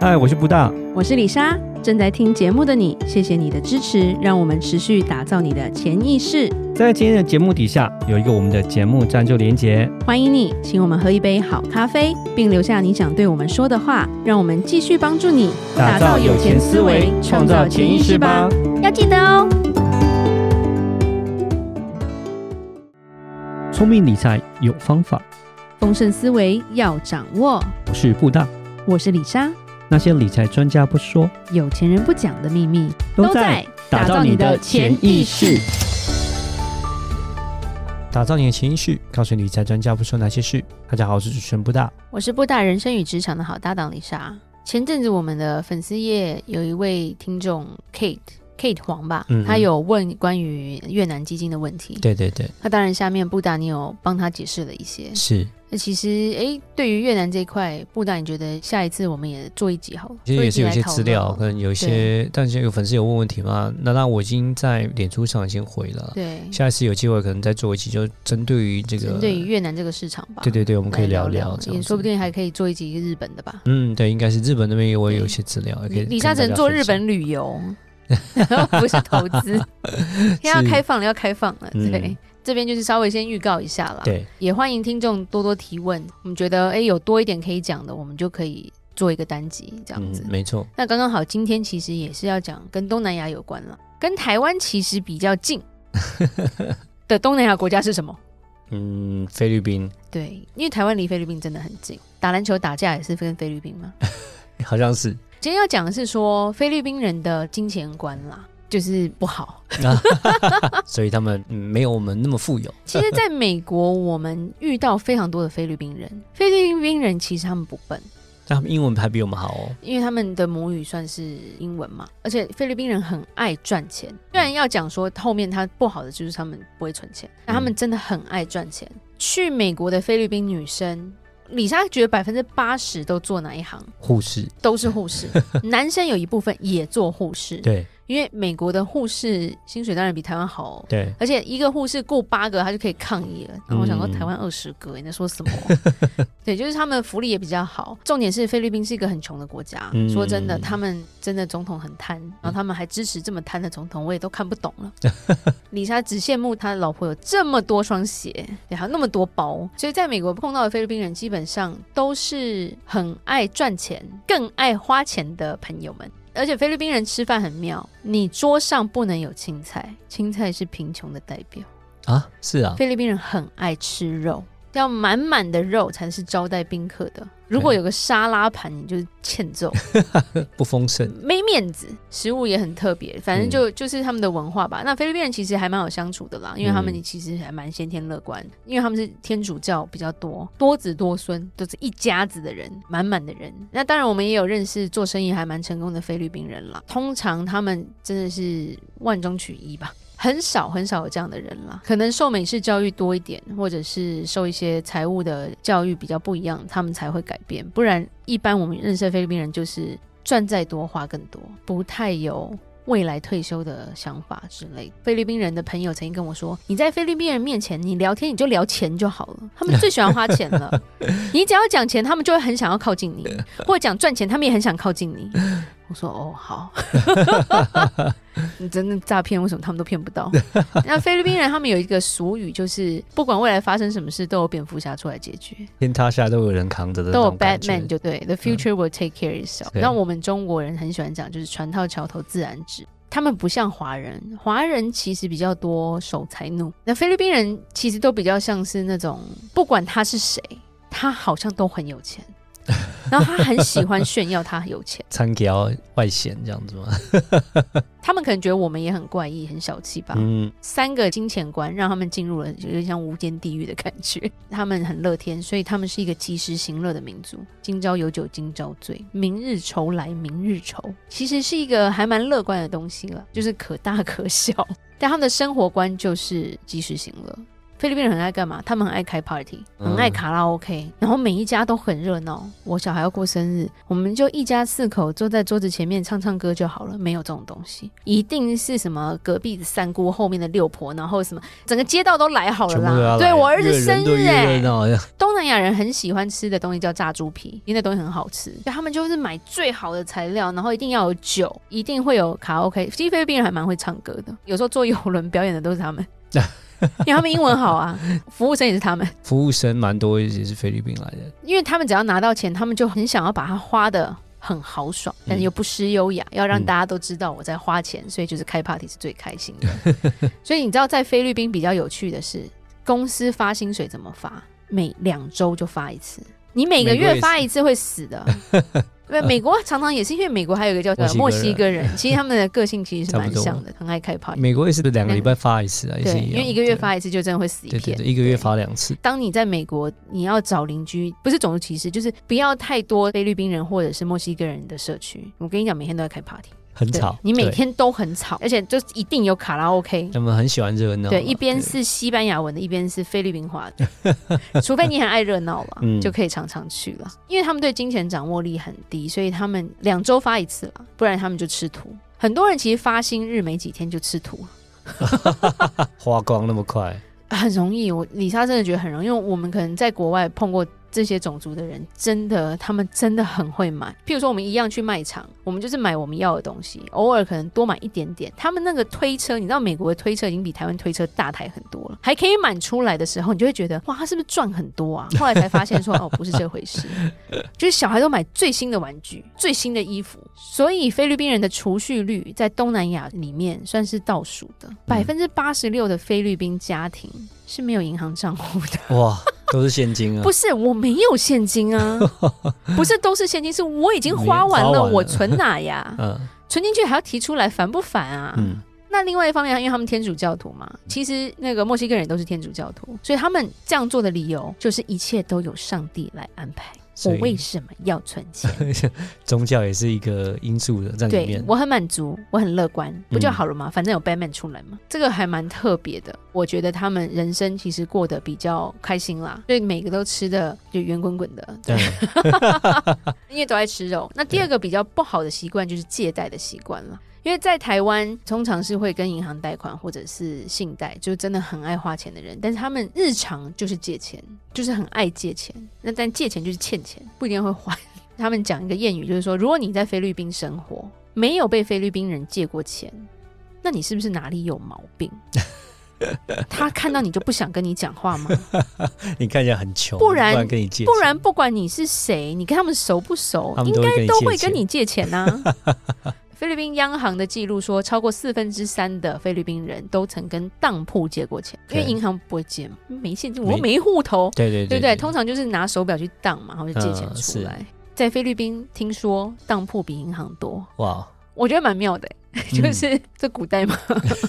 嗨，我是布大，我是李莎。正在听节目的你，谢谢你的支持，让我们持续打造你的潜意识。在今天的节目底下有一个我们的节目赞助连结，欢迎你，请我们喝一杯好咖啡，并留下你想对我们说的话，让我们继续帮助你打造有钱思维，创造潜意识吧。要记得哦。聪明理财有方法，丰盛思维要掌握。我是布大，我是李莎。那些理财专家不说，有钱人不讲的秘密，都在打造你的潜意识。打造你的潜意识，告诉理财专家不说哪些事。大家好，我是主持人布大，我是布大人生与职场的好搭档丽莎。前阵子我们的粉丝页有一位听众 Kate。Kate 黄吧，嗯、他有问关于越南基金的问题。对对对，那当然，下面布达你有帮他解释了一些。是，那其实，哎，对于越南这一块，布大你觉得下一次我们也做一集好了？其实也是有一些资料，可能有一些，但是有粉丝有问问题嘛？那那我已经在脸书上已经回了。对，下一次有机会可能再做一集，就针对于这个针对于越南这个市场吧。对对对，我们可以聊聊，聊，也说不定还可以做一集日本的吧？嗯，对，应该是日本那边我也有一些资料，也可以。李嘉诚做日本旅游。不是投资，要开放了，要开放了。对，嗯、这边就是稍微先预告一下啦。对，也欢迎听众多多提问。我们觉得，哎，有多一点可以讲的，我们就可以做一个单集这样子。嗯、没错。那刚刚好，今天其实也是要讲跟东南亚有关了，跟台湾其实比较近的东南亚国家是什么？嗯，菲律宾。对，因为台湾离菲律宾真的很近，打篮球打架也是跟菲律宾吗？好像是。今天要讲的是说菲律宾人的金钱观啦，就是不好，所以他们没有我们那么富有。其实，在美国，我们遇到非常多的菲律宾人，菲律宾人其实他们不笨，但他们英文还比我们好哦，因为他们的母语算是英文嘛，而且菲律宾人很爱赚钱。虽然要讲说后面他不好的就是他们不会存钱，但他们真的很爱赚钱。嗯、去美国的菲律宾女生。李莎觉得百分之八十都做哪一行？护士，都是护士。男生有一部分也做护士。对。因为美国的护士薪水当然比台湾好，对，而且一个护士雇八个，他就可以抗议了。然后我想说，台湾二十个，你在说什么？对，就是他们福利也比较好。重点是菲律宾是一个很穷的国家，嗯、说真的，他们真的总统很贪，然后他们还支持这么贪的总统，我也都看不懂了。李莎只羡慕他老婆有这么多双鞋，还有那么多包。所以在美国碰到的菲律宾人，基本上都是很爱赚钱、更爱花钱的朋友们。而且菲律宾人吃饭很妙，你桌上不能有青菜，青菜是贫穷的代表啊！是啊，菲律宾人很爱吃肉，要满满的肉才是招待宾客的。如果有个沙拉盘，你就是欠揍，不丰盛，没面子。食物也很特别，反正就就是他们的文化吧。那菲律宾人其实还蛮好相处的啦，因为他们其实还蛮先天乐观，因为他们是天主教比较多，多子多孙，都是一家子的人，满满的人。那当然，我们也有认识做生意还蛮成功的菲律宾人啦。通常他们真的是万中取一吧。很少很少有这样的人了，可能受美式教育多一点，或者是受一些财务的教育比较不一样，他们才会改变。不然，一般我们认识的菲律宾人就是赚再多花更多，不太有未来退休的想法之类。菲律宾人的朋友曾经跟我说：“你在菲律宾人面前，你聊天你就聊钱就好了，他们最喜欢花钱了。你只要讲钱，他们就会很想要靠近你，或者讲赚钱，他们也很想靠近你。”我说哦好，你真的诈骗？为什么他们都骗不到？那菲律宾人他们有一个俗语，就是不管未来发生什么事，都有蝙蝠侠出来解决。天塌下都有人扛着的，都有 Batman 就对，The future will take care itself。那、嗯、我们中国人很喜欢讲，就是船到桥头自然直。他们不像华人，华人其实比较多守财奴。那菲律宾人其实都比较像是那种，不管他是谁，他好像都很有钱。然后他很喜欢炫耀他很有钱，参加外显这样子吗？他们可能觉得我们也很怪异、很小气吧。嗯，三个金钱观让他们进入了有点像无间地狱的感觉。他们很乐天，所以他们是一个及时行乐的民族。今朝有酒今朝醉，明日愁来明日愁，其实是一个还蛮乐观的东西了，就是可大可小。但他们的生活观就是及时行乐。菲律宾人很爱干嘛？他们很爱开 party，很爱卡拉 OK，、嗯、然后每一家都很热闹。我小孩要过生日，我们就一家四口坐在桌子前面唱唱歌就好了，没有这种东西，一定是什么隔壁的三姑后面的六婆，然后什么整个街道都来好了啦。对，我儿子生日哎，东南亚人很喜欢吃的东西叫炸猪皮，因为那东西很好吃，他们就是买最好的材料，然后一定要有酒，一定会有卡拉 OK。其实菲律宾人还蛮会唱歌的，有时候坐游轮表演的都是他们。因为他们英文好啊，服务生也是他们。服务生蛮多也是菲律宾来的，因为他们只要拿到钱，他们就很想要把它花的很豪爽，但是又不失优雅，要让大家都知道我在花钱，所以就是开 party 是最开心的。所以你知道，在菲律宾比较有趣的是，公司发薪水怎么发？每两周就发一次，你每个月发一次会死的。对，美国常常也是因为美国还有一个叫做墨西哥人，其实他们的个性其实是蛮像的，很爱开 party。美国也是两个礼拜发一次啊，对，因为一个月发一次就真的会死一片。对对对，一个月发两次。当你在美国，你要找邻居，不是种族歧视，就是不要太多菲律宾人或者是墨西哥人的社区。我跟你讲，每天都在开 party。很吵，你每天都很吵，而且就一定有卡拉 OK。他们很喜欢热闹，对，一边是西班牙文的，一边是菲律宾话的。除非你很爱热闹了，就可以常常去了。因为他们对金钱掌握力很低，所以他们两周发一次了，不然他们就吃土。很多人其实发薪日没几天就吃土，花光那么快，很容易。我李莎真的觉得很容易，因为我们可能在国外碰过。这些种族的人真的，他们真的很会买。譬如说，我们一样去卖场，我们就是买我们要的东西，偶尔可能多买一点点。他们那个推车，你知道美国的推车已经比台湾推车大台很多了，还可以满出来的时候，你就会觉得哇，他是不是赚很多啊？后来才发现说哦，不是这回事，就是小孩都买最新的玩具、最新的衣服，所以菲律宾人的储蓄率在东南亚里面算是倒数的，百分之八十六的菲律宾家庭是没有银行账户的。哇！都是现金啊？不是，我没有现金啊。不是，都是现金，是我已经花完了，我存哪呀？嗯，存进去还要提出来，烦不烦啊？嗯。那另外一方面，因为他们天主教徒嘛，其实那个墨西哥人都是天主教徒，所以他们这样做的理由就是一切都有上帝来安排。我为什么要存钱？宗教也是一个因素的在里面。对，我很满足，我很乐观，不就好了吗？嗯、反正有 Batman 出来嘛，这个还蛮特别的。我觉得他们人生其实过得比较开心啦，所以每个都吃的就圆滚滚的。对，因为都爱吃肉。那第二个比较不好的习惯就是借贷的习惯了。因为在台湾，通常是会跟银行贷款或者是信贷，就真的很爱花钱的人。但是他们日常就是借钱，就是很爱借钱。那但借钱就是欠钱，不一定会还。他们讲一个谚语，就是说，如果你在菲律宾生活，没有被菲律宾人借过钱，那你是不是哪里有毛病？他看到你就不想跟你讲话吗？你看起来很穷，不然，不然跟你借，不然不管你是谁，你跟他们熟不熟，应该都会跟你借钱呐。菲律宾央行的记录说，超过四分之三的菲律宾人都曾跟当铺借过钱，因为银行不会借嘛，没现金，我没户头，对对对，对？通常就是拿手表去当嘛，然后就借钱出来。在菲律宾，听说当铺比银行多，哇，我觉得蛮妙的，就是这古代嘛。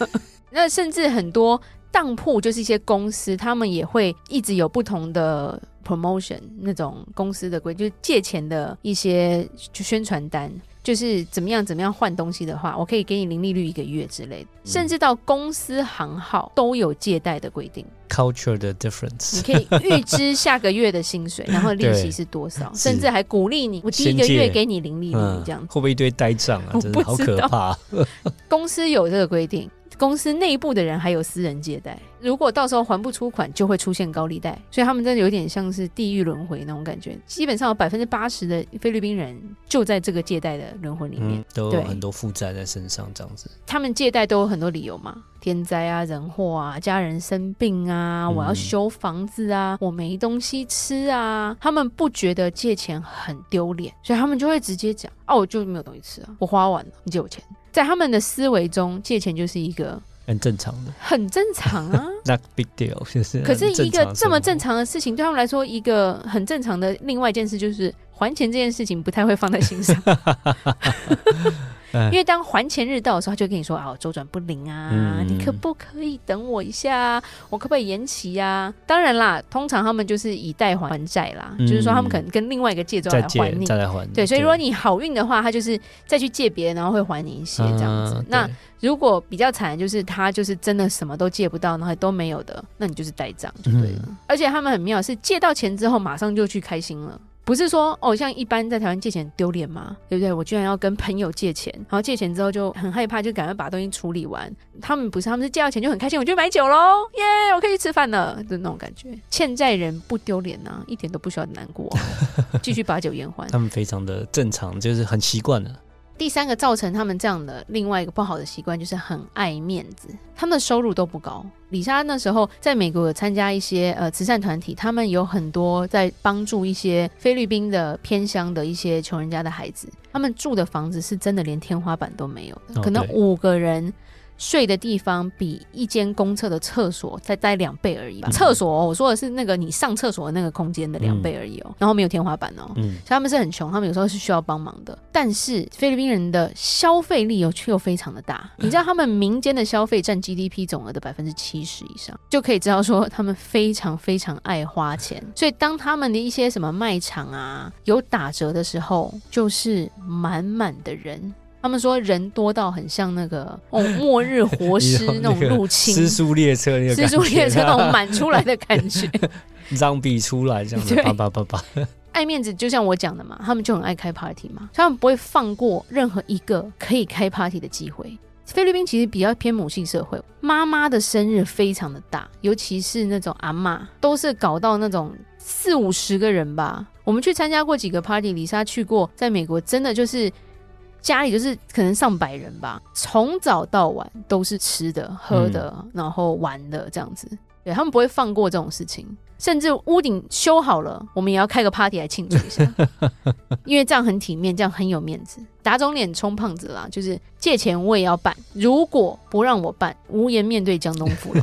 那甚至很多当铺就是一些公司，他们也会一直有不同的 promotion，那种公司的规，就是借钱的一些就宣传单。就是怎么样怎么样换东西的话，我可以给你零利率一个月之类的，嗯、甚至到公司行号都有借贷的规定。Culture 的 difference，你可以预支下个月的薪水，然后利息是多少，甚至还鼓励你，我第一个月给你零利率，这样子、嗯、会不会一堆呆账啊？真的好可怕。公司有这个规定。公司内部的人还有私人借贷，如果到时候还不出款，就会出现高利贷，所以他们真的有点像是地狱轮回那种感觉。基本上有百分之八十的菲律宾人就在这个借贷的轮回里面，嗯，都有很多负债在身上，这样子。他们借贷都有很多理由嘛，天灾啊、人祸啊、家人生病啊、我要修房子啊、我没东西吃啊，他们不觉得借钱很丢脸，所以他们就会直接讲：哦，我就没有东西吃啊，我花完了，你借我钱。在他们的思维中，借钱就是一个很正常的，很正常啊。Not big deal，就是。可是一个这么正常的事情，对他们来说，一个很正常的另外一件事就是还钱这件事情不太会放在心上。因为当还钱日到的时候，他就跟你说哦，周转不灵啊，嗯、你可不可以等我一下？我可不可以延期呀、啊？当然啦，通常他们就是以贷还还债啦，嗯、就是说他们可能跟另外一个借主来还你，再来还。对，所以如果你好运的话，他就是再去借别人，然后会还你一些这样子。嗯、那如果比较惨，就是他就是真的什么都借不到，然后都没有的，那你就是呆账就对了。嗯、而且他们很妙，是借到钱之后马上就去开心了。不是说哦，像一般在台湾借钱丢脸吗？对不对？我居然要跟朋友借钱，然后借钱之后就很害怕，就赶快把东西处理完。他们不是，他们是借到钱就很开心，我就买酒喽，耶，我可以去吃饭了，就那种感觉。欠债人不丢脸呐，一点都不需要难过，继续把酒言欢。他们非常的正常，就是很习惯了。第三个造成他们这样的另外一个不好的习惯，就是很爱面子。他们的收入都不高。李莎那时候在美国有参加一些呃慈善团体，他们有很多在帮助一些菲律宾的偏乡的一些穷人家的孩子。他们住的房子是真的连天花板都没有，可能五个人。睡的地方比一间公厕的厕所再待两倍而已吧。厕所、哦，我说的是那个你上厕所的那个空间的两倍而已哦。嗯、然后没有天花板哦。嗯。所以他们是很穷，他们有时候是需要帮忙的。但是菲律宾人的消费力又却又非常的大。你知道他们民间的消费占 GDP 总额的百分之七十以上，就可以知道说他们非常非常爱花钱。所以当他们的一些什么卖场啊有打折的时候，就是满满的人。他们说人多到很像那个哦，末日活尸那种入侵，尸速列车那个尸速列车那种满出来的感觉，让比出来这样子，叭叭叭叭。爱面子，就像我讲的嘛，他们就很爱开 party 嘛，他们不会放过任何一个可以开 party 的机会。菲律宾其实比较偏母系社会，妈妈的生日非常的大，尤其是那种阿妈，都是搞到那种四五十个人吧。我们去参加过几个 party，李莎去过，在美国真的就是。家里就是可能上百人吧，从早到晚都是吃的、喝的，嗯、然后玩的这样子。对，他们不会放过这种事情，甚至屋顶修好了，我们也要开个 party 来庆祝一下，因为这样很体面，这样很有面子。打肿脸充胖子啦，就是借钱我也要办，如果不让我办，无颜面对江东父老，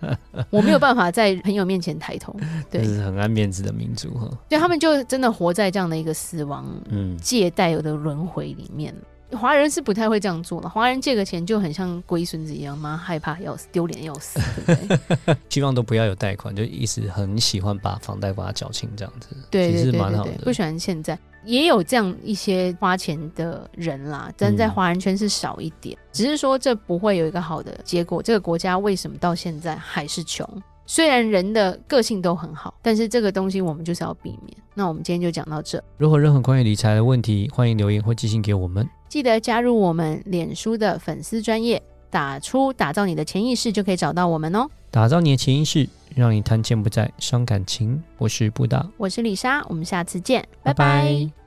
我没有办法在朋友面前抬头。对，这是很爱面子的民族哈。对，他们就真的活在这样的一个死亡、嗯，借贷的轮回里面。华人是不太会这样做的，华人借个钱就很像龟孙子一样妈，害怕要死，丢脸要死，对不对？希望都不要有贷款，就一直很喜欢把房贷把它缴清，这样子，对，对，对，对，蛮好的。不喜欢欠债，也有这样一些花钱的人啦，但在华人圈是少一点。嗯、只是说这不会有一个好的结果。这个国家为什么到现在还是穷？虽然人的个性都很好，但是这个东西我们就是要避免。那我们今天就讲到这。如果任何关于理财的问题，欢迎留言或寄信给我们。记得加入我们脸书的粉丝专业，打出“打造你的潜意识”就可以找到我们哦。打造你的潜意识，让你谈钱不再伤感情。我是布达，我是李莎，我们下次见，拜拜。拜拜。